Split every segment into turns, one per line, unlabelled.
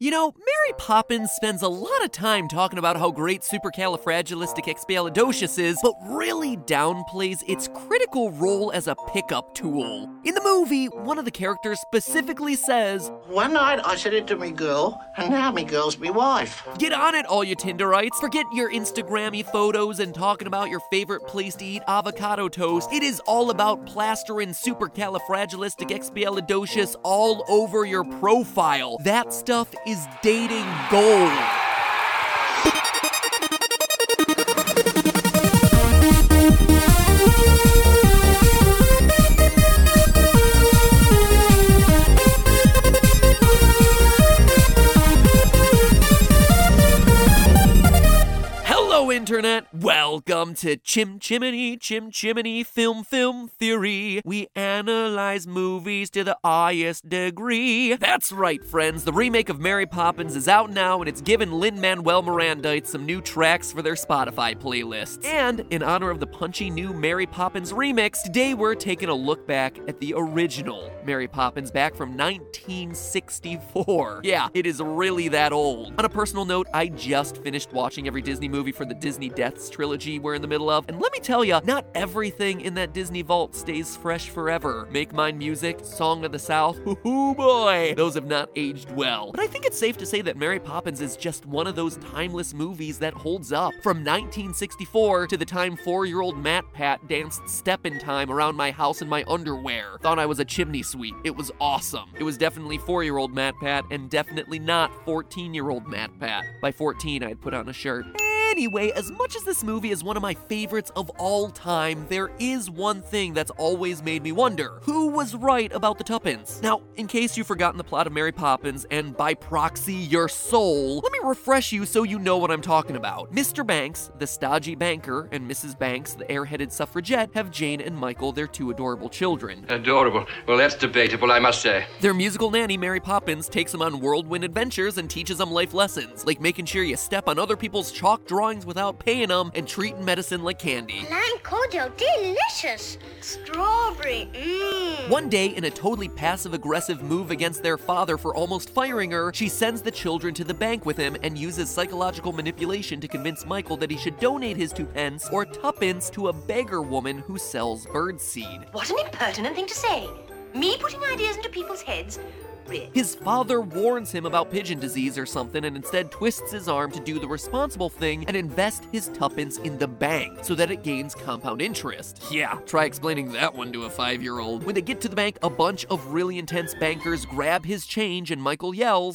You know, Mary Poppins spends a lot of time talking about how great supercalifragilisticexpialidocious is, but really downplays its critical role as a pickup tool. In the movie, one of the characters specifically says,
One night I said it to me girl, and now me girl's me wife.
Get on it, all you Tinderites. Forget your Instagrammy photos and talking about your favorite place to eat avocado toast. It is all about plastering supercalifragilisticexpialidocious all over your profile. That stuff is dating gold. Internet! Welcome to Chim Chimney Chim Chimney Film Film Theory. We analyze movies to the highest degree. That's right, friends. The remake of Mary Poppins is out now, and it's given Lin Manuel Mirandites some new tracks for their Spotify playlists. And in honor of the punchy new Mary Poppins remix, today we're taking a look back at the original Mary Poppins back from 1964. Yeah, it is really that old. On a personal note, I just finished watching every Disney movie for the Disney Deaths trilogy we're in the middle of, and let me tell you, not everything in that Disney vault stays fresh forever. Make Mine Music, Song of the South, hoo boy, those have not aged well. But I think it's safe to say that Mary Poppins is just one of those timeless movies that holds up. From 1964 to the time four-year-old MatPat danced step in time around my house in my underwear. Thought I was a chimney sweep. It was awesome. It was definitely four-year-old MatPat and definitely not 14-year-old MatPat. By 14, I'd put on a shirt. Anyway, as much as this movie is one of my favorites of all time, there is one thing that's always made me wonder who was right about the Tuppence? Now, in case you've forgotten the plot of Mary Poppins and by proxy your soul, let me refresh you so you know what I'm talking about. Mr. Banks, the stodgy banker, and Mrs. Banks, the airheaded suffragette, have Jane and Michael, their two adorable children.
Adorable. Well, that's debatable, I must say.
Their musical nanny, Mary Poppins, takes them on whirlwind adventures and teaches them life lessons, like making sure you step on other people's chalk drawings without paying them and treating medicine like candy.
Lime cordial, delicious. Strawberry, mmm.
One day, in a totally passive aggressive move against their father for almost firing her, she sends the children to the bank with him and uses psychological manipulation to convince Michael that he should donate his two pence or tuppence to a beggar woman who sells birdseed.
What an impertinent thing to say. Me putting ideas into people's heads? Really?
His father warns him about pigeon disease or something and instead twists his arm to do the responsible thing and invest his tuppence in the bank so that it gains compound interest. Yeah, try explaining that one to a five year old. When they get to the bank, a bunch of really intense bankers grab his change and Michael yells,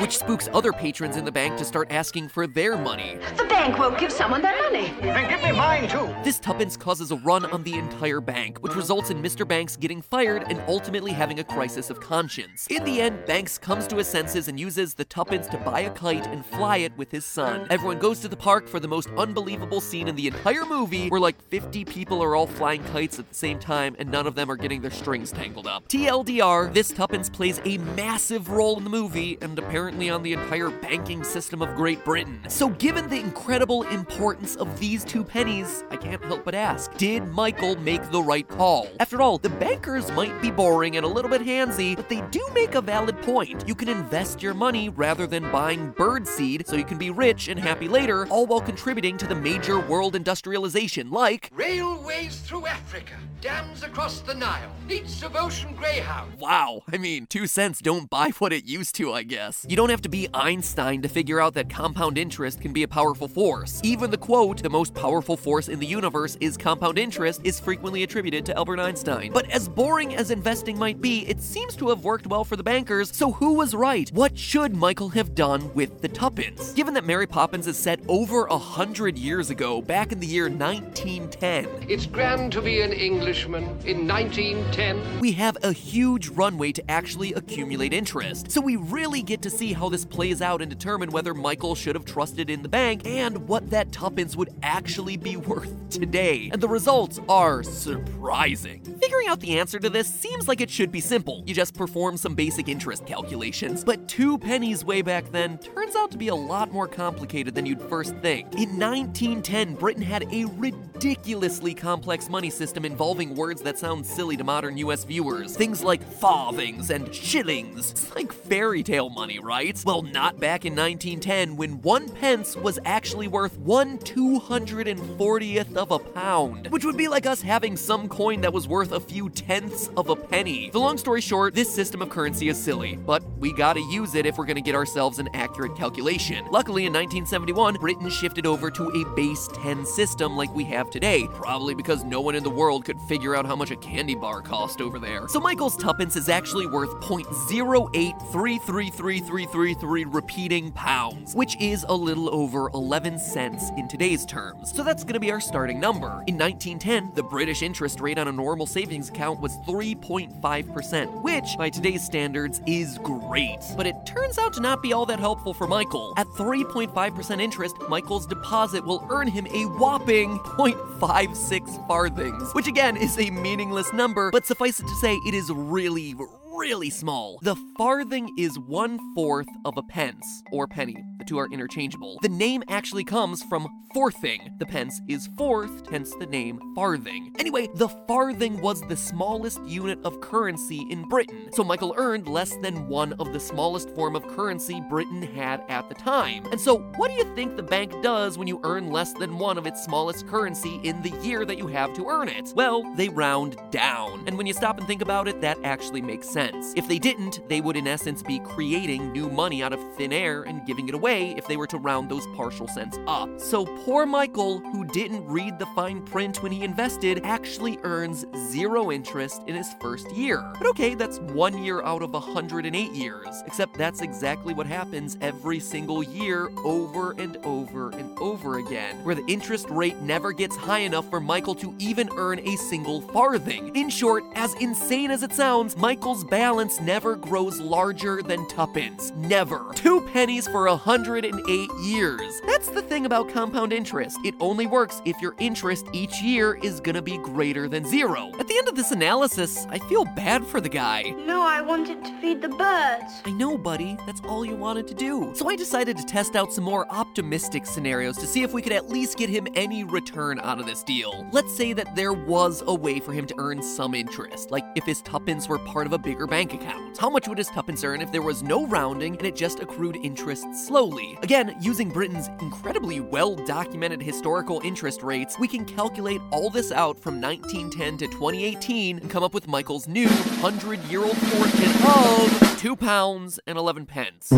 which spooks other patrons in the bank to start asking for their money.
The bank won't give someone their money.
Then give me mine too.
This tuppence causes a run on the entire bank, which results in Mr. Banks getting fired and ultimately having a crisis of conscience. In the end, Banks comes to his senses and uses the tuppence to buy a kite and fly it with his son. Everyone goes to the park for the most unbelievable scene in the entire movie, where like 50 people are all flying kites at the same time and none of them are getting their strings tangled up. TLDR, this tuppence plays a massive role in the movie and apparently on the entire banking system of Great Britain. So, given the incredible importance of these two pennies, I can't help but ask did Michael make the right call? After all, the bankers might be boring and a little bit handsy, but they do make a valid point. You can invest your money rather than buying birdseed so you can be rich and happy later, all while contributing to the major world industrialization like
Railways through Africa, dams across the Nile, fleets of ocean greyhounds.
Wow, I mean, two cents don't buy what it used to, I guess. You don't have to be Einstein to figure out that compound interest can be a powerful force. Even the quote, the most powerful force in the universe is compound interest, is frequently attributed to Albert Einstein. But as boring as investing might be, it seems to have worked well for the bankers, so who was right? What should Michael have done with the tuppence? Given that Mary Poppins is set over a hundred years ago, back in the year 1910,
It's grand to be an Englishman in 1910.
we have a huge runway to actually accumulate interest. So we really get to see how this plays out and determine whether Michael should have trusted in the bank and what that tuppence would actually be worth today. And the results are surprising. Figuring out the answer to this seems like it should be simple. You just perform some basic interest calculations. But two pennies way back then turns out to be a lot more complicated than you'd first think. In 1910, Britain had a ridiculously complex money system involving words that sound silly to modern US viewers. Things like farthings and shillings. It's like fairy tale money, right? Well, not back in 1910 when one pence was actually worth one 240th of a pound, which would be like us having some coin that was worth a few tenths of a penny. The long story short, this system of currency is silly, but we gotta use it if we're gonna get ourselves an accurate calculation. Luckily, in 1971, Britain shifted over to a base 10 system like we have today, probably because no one in the world could figure out how much a candy bar cost over there. So Michael's tuppence is actually worth 0.0833333 repeating pounds, which is a little over 11 cents in today's terms. So that's gonna be our starting number. In 1910, the British interest rate on a normal savings account was 3.5%, which by today's standards is great. But it turns out to not be all that helpful for Michael. At 3.5% interest, Michael's deposit will earn him a whopping 0.56 farthings, which again is a meaningless number, but suffice it to say, it is really, really small. The farthing is one fourth of a pence, or penny. Two are interchangeable. The name actually comes from fourthing. The pence is fourth, hence the name farthing. Anyway, the farthing was the smallest unit of currency in Britain, so Michael earned less than one of the smallest form of currency Britain had at the time. And so, what do you think the bank does when you earn less than one of its smallest currency in the year that you have to earn it? Well, they round down. And when you stop and think about it, that actually makes sense. If they didn't, they would in essence be creating new money out of thin air and giving it away if they were to round those partial cents up. So poor Michael, who didn't read the fine print when he invested, actually earns zero interest in his first year. But okay, that's one year out of 108 years. Except that's exactly what happens every single year over and over and over again, where the interest rate never gets high enough for Michael to even earn a single farthing. In short, as insane as it sounds, Michael's balance never grows larger than tuppence. Never. Two pennies for 108 years. That's the thing about compound interest. It only works if your interest each year is gonna be greater than zero. At the end of this analysis, I feel bad for the guy.
No, I wanted to feed the birds.
I know, buddy, that's all you wanted to do. So I decided to test out some more optimistic scenarios to see if we could at least get him any return out of this deal. Let's say that there was a way for him to earn some interest, like if his tuppence were part of a bigger bank account. How much would his tuppence earn if there was no rounding and it just accrued interest slowly? Again, using Britain's incredibly well documented historical interest rates, we can calculate all this out from 1910 to 2018 and come up with Michael's new 100 year old fortune of 2 pounds and 11 pence.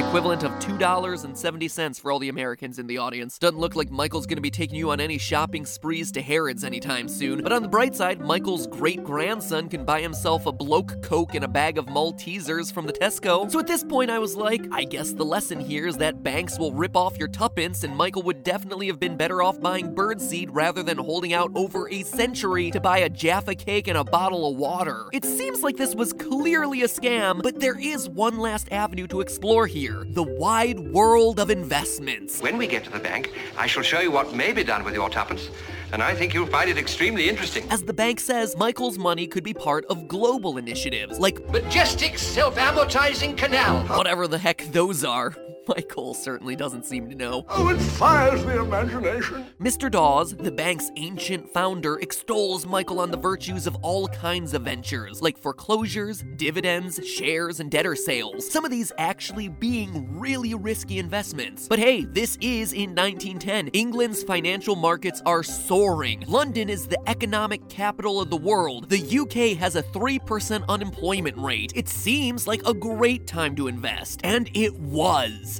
Equivalent of $2.70 for all the Americans in the audience. Doesn't look like Michael's gonna be taking you on any shopping sprees to Harrods anytime soon. But on the bright side, Michael's great grandson can buy himself a bloke Coke and a bag of Maltesers from the Tesco. So at this point, I was like, I guess the lesson here is that banks will rip off your tuppence, and Michael would definitely have been better off buying birdseed rather than holding out over a century to buy a Jaffa cake and a bottle of water. It seems like this was clearly a scam, but there is one last avenue to explore here the wide world of investments.
When we get to the bank, I shall show you what may be done with your tuppence, and I think you'll find it extremely interesting.
As the bank says, Michael's money could be part of global initiatives, like
Majestic self-amortizing canal.
whatever the heck those are. Michael certainly doesn't seem to know.
Oh, it fires the imagination.
Mr. Dawes, the bank's ancient founder, extols Michael on the virtues of all kinds of ventures, like foreclosures, dividends, shares, and debtor sales. Some of these actually being really risky investments. But hey, this is in 1910. England's financial markets are soaring. London is the economic capital of the world. The UK has a 3% unemployment rate. It seems like a great time to invest. And it was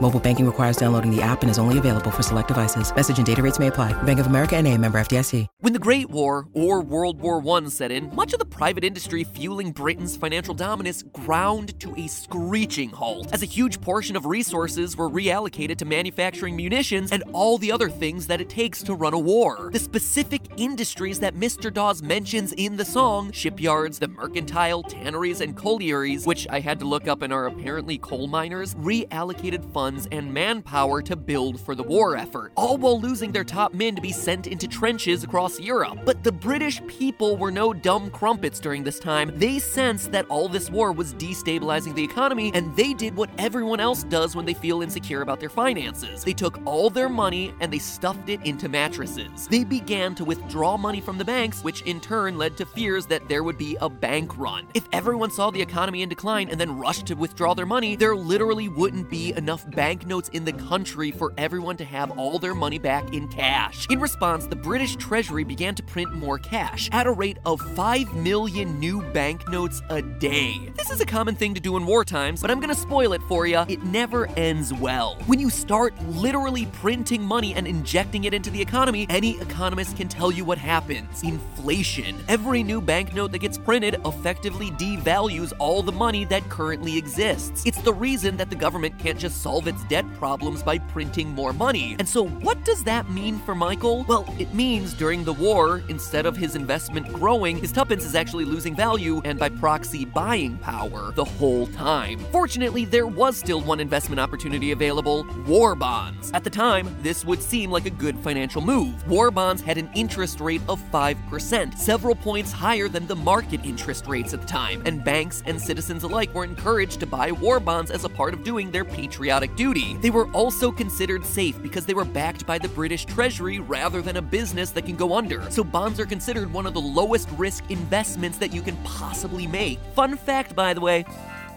Mobile banking requires downloading the app and is only available for select devices. Message and data rates may apply. Bank of America and a member FDIC.
When the Great War, or World War I, set in, much of the private industry fueling Britain's financial dominance ground to a screeching halt, as a huge portion of resources were reallocated to manufacturing munitions and all the other things that it takes to run a war. The specific industries that Mr. Dawes mentions in the song shipyards, the mercantile, tanneries, and collieries, which I had to look up and are apparently coal miners reallocated funds and manpower to build for the war effort, all while losing their top men to be sent into trenches across Europe. But the British people were no dumb crumpets during this time. They sensed that all this war was destabilizing the economy, and they did what everyone else does when they feel insecure about their finances. They took all their money and they stuffed it into mattresses. They began to withdraw money from the banks, which in turn led to fears that there would be a bank run. If everyone saw the economy in decline and then rushed to withdraw their money, there literally wouldn't be enough banknotes in the country for everyone to have all their money back in cash. In response, the British Treasury began to print more cash at a rate of 5 million new banknotes a day. This is a common thing to do in war times, but I'm gonna spoil it for you. It never ends well. When you start literally printing money and injecting it into the economy, any economist can tell you what happens inflation. Every new banknote that gets printed effectively devalues all the money that currently exists. It's the reason that the government can't just solve its debt problems by printing more money. And so, what does that mean for Michael? Well, it means during the war, instead of his investment growing, his tuppence is actually losing value and by proxy buying power the whole time. Fortunately, there was still one investment opportunity available war bonds. At the time, this would seem like a good financial move. War bonds had an interest rate of 5%, several points higher than the market interest rates at the time, and banks and citizens alike were encouraged to buy war bonds as a part of doing their patriotic duty. They were also considered safe because they were backed by the British Treasury rather than a business that can go under. So bonds are considered one of the lowest risk investments that you can possibly make. Fun fact, by the way.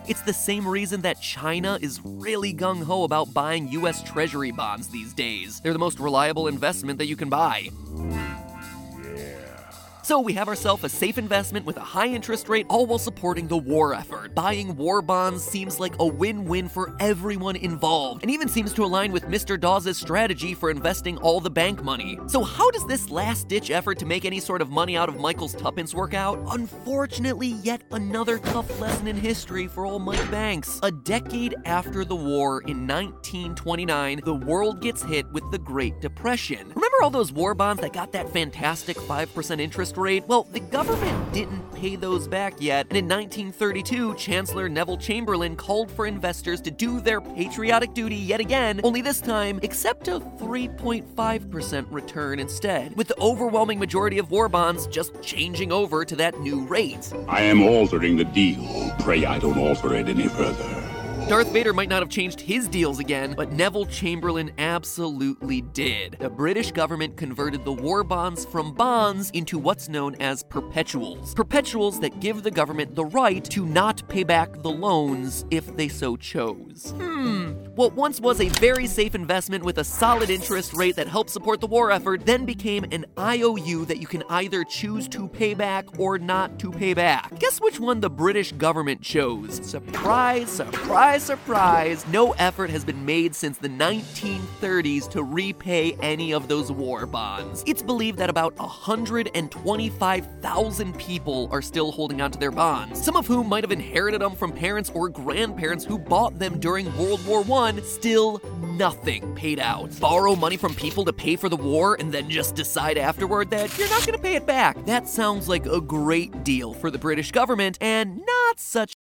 It's the same reason that China is really gung ho about buying US Treasury bonds these days. They're the most reliable investment that you can buy. So we have ourselves a safe investment with a high interest rate, all while supporting the war effort. Buying war bonds seems like a win-win for everyone involved, and even seems to align with Mr. Dawes' strategy for investing all the bank money. So how does this last-ditch effort to make any sort of money out of Michael's tuppence work out? Unfortunately, yet another tough lesson in history for old Mike Banks. A decade after the war in 1929, the world gets hit with the Great Depression. Remember all those war bonds that got that fantastic 5% interest rate? Well, the government didn't pay those back yet, and in 1932, Chancellor Neville Chamberlain called for investors to do their patriotic duty yet again, only this time accept a 3.5% return instead, with the overwhelming majority of war bonds just changing over to that new rate.
I am altering the deal. Pray I don't alter it any further.
Darth Vader might not have changed his deals again, but Neville Chamberlain absolutely did. The British government converted the war bonds from bonds into what's known as perpetuals. Perpetuals that give the government the right to not pay back the loans if they so chose. Hmm. What once was a very safe investment with a solid interest rate that helped support the war effort then became an IOU that you can either choose to pay back or not to pay back. Guess which one the British government chose? Surprise, surprise, surprise. No effort has been made since the 1930s to repay any of those war bonds. It's believed that about 125,000 people are still holding onto their bonds, some of whom might have inherited them from parents or grandparents who bought them during World War I. Still nothing paid out. Borrow money from people to pay for the war and then just decide afterward that you're not to pay it back. That sounds like a great deal for the British government and not such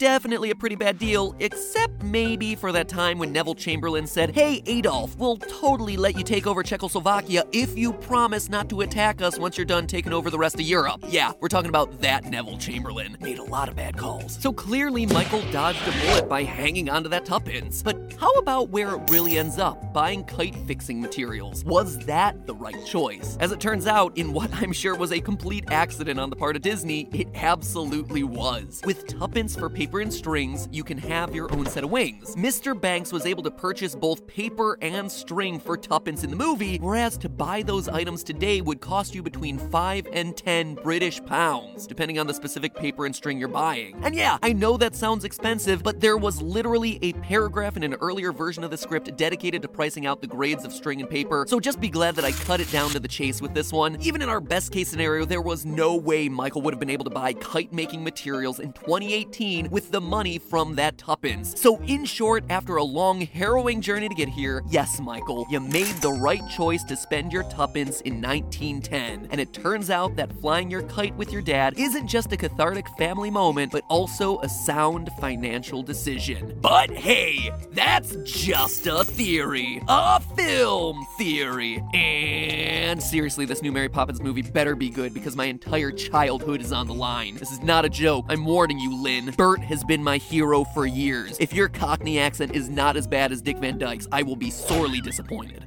definitely a pretty bad deal, except maybe for that time when Neville Chamberlain said, Hey, Adolf, we'll totally let you take over Czechoslovakia if you promise not to attack us once you're done taking over the rest of Europe. Yeah, we're talking about that Neville Chamberlain. Made a lot of bad calls. So clearly, Michael dodged a bullet by hanging onto that tuppence. But how about where it really ends up? Buying kite fixing materials. Was that the right choice? As it turns out, in what I'm sure was a complete accident on the part of Disney, it absolutely was. With tuppence for paper paper and strings, you can have your own set of wings. Mr. Banks was able to purchase both paper and string for tuppence in the movie, whereas to buy those items today would cost you between 5 and 10 British pounds, depending on the specific paper and string you're buying. And yeah, I know that sounds expensive, but there was literally a paragraph in an earlier version of the script dedicated to pricing out the grades of string and paper, so just be glad that I cut it down to the chase with this one. Even in our best case scenario, there was no way Michael would have been able to buy kite making materials in 2018 with the money from that tuppence. So, in short, after a long, harrowing journey to get here, yes, Michael, you made the right choice to spend your tuppence in 1910. And it turns out that flying your kite with your dad isn't just a cathartic family moment, but also a sound financial decision. But hey, that's just a theory. A film theory. And seriously, this new Mary Poppins movie better be good because my entire childhood is on the line. This is not a joke. I'm warning you, Lin. Bert has been my hero for years. If your Cockney accent is not as bad as Dick Van Dyke's, I will be sorely disappointed.